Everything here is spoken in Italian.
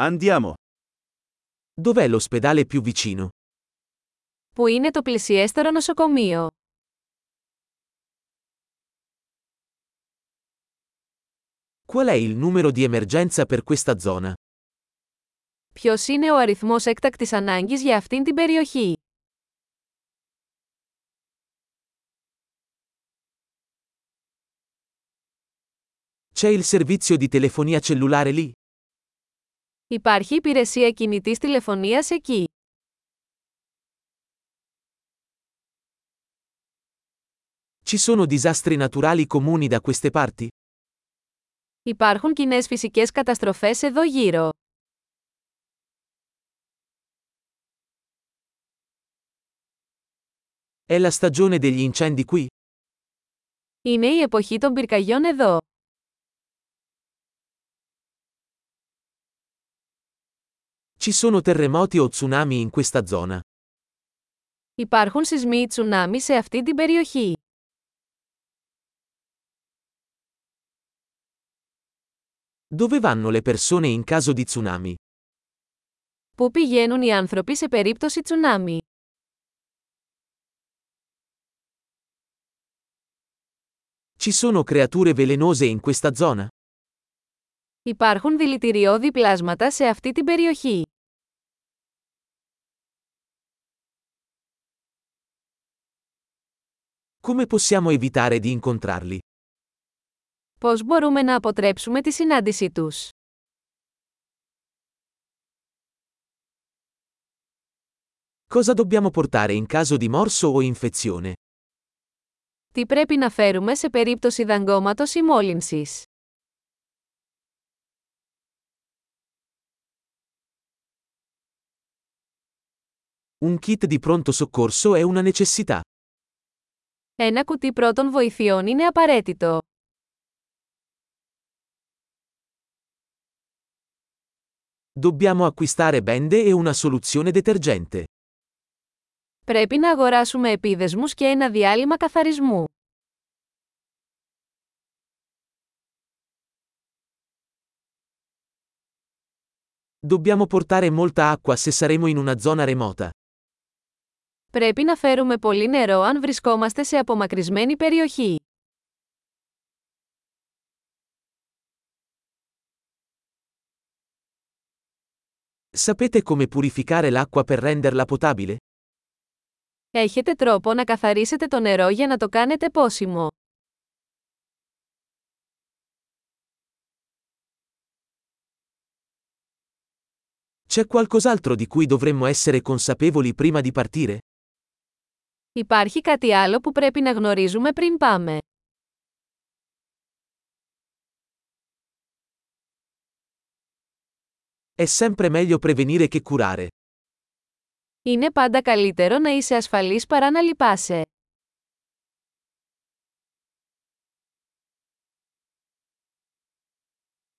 Andiamo. Dov'è l'ospedale più vicino? Πού είναι το πλησιέστερο νοσοκομείο? Qual è il numero di emergenza per questa zona? Ποιος είναι ο αριθμός έκτακτης ανάγκης για αυτήν την περιοχή? C'è il servizio di telefonia cellulare lì? Υπάρχει υπηρεσία κινητής τηλεφωνίας εκεί. Ci sono disastri naturali comuni da queste parti? Υπάρχουν κοινές φυσικές καταστροφές εδώ γύρω. È la stagione degli incendi qui? Είναι η εποχή των πυρκαγιών εδώ. Ci sono terremoti o tsunami in questa zona? Υπάρχουν σεισμοί ή τσουνάμι σε αυτή την περιοχή. Dove vanno le persone in caso di tsunami? Πού πηγαίνουν οι άνθρωποι σε περίπτωση τσουνάμι. Ci sono creature velenose in questa zona? Υπάρχουν δηλητηριώδη πλάσματα σε αυτή την περιοχή. Come possiamo evitare di incontrarli? Πώς μπορούμε να αποτρέψουμε τη συνάντησή τους. Cosa dobbiamo portare in caso di morso o infezione? Τι πρέπει να φέρουμε σε περίπτωση δαγκώματος ή μόλυνσης. Un kit di pronto soccorso è una necessità. Ένα κουτί πρώτων βοηθειών είναι απαραίτητο. Dobbiamo acquistare bende e una soluzione detergente. Πρέπει να αγοράσουμε επίδεσμους και ένα διάλειμμα καθαρισμού. Dobbiamo portare molta acqua se saremo in una zona remota. Πρέπει να φέρουμε πολύ νερό αν βρισκόμαστε σε απομακρυσμένη περιοχή. Sapete come purificare l'acqua per renderla potabile? Έχετε τρόπο να καθαρίσετε το νερό για να το κάνετε πόσιμο. C'è qualcos'altro di cui dovremmo essere consapevoli prima di partire? Υπάρχει κάτι άλλο που πρέπει να γνωρίζουμε πριν πάμε; È sempre meglio prevenire che curare. Είναι πάντα καλύτερο να είσαι ασφαλής παρά να λυπάσαι.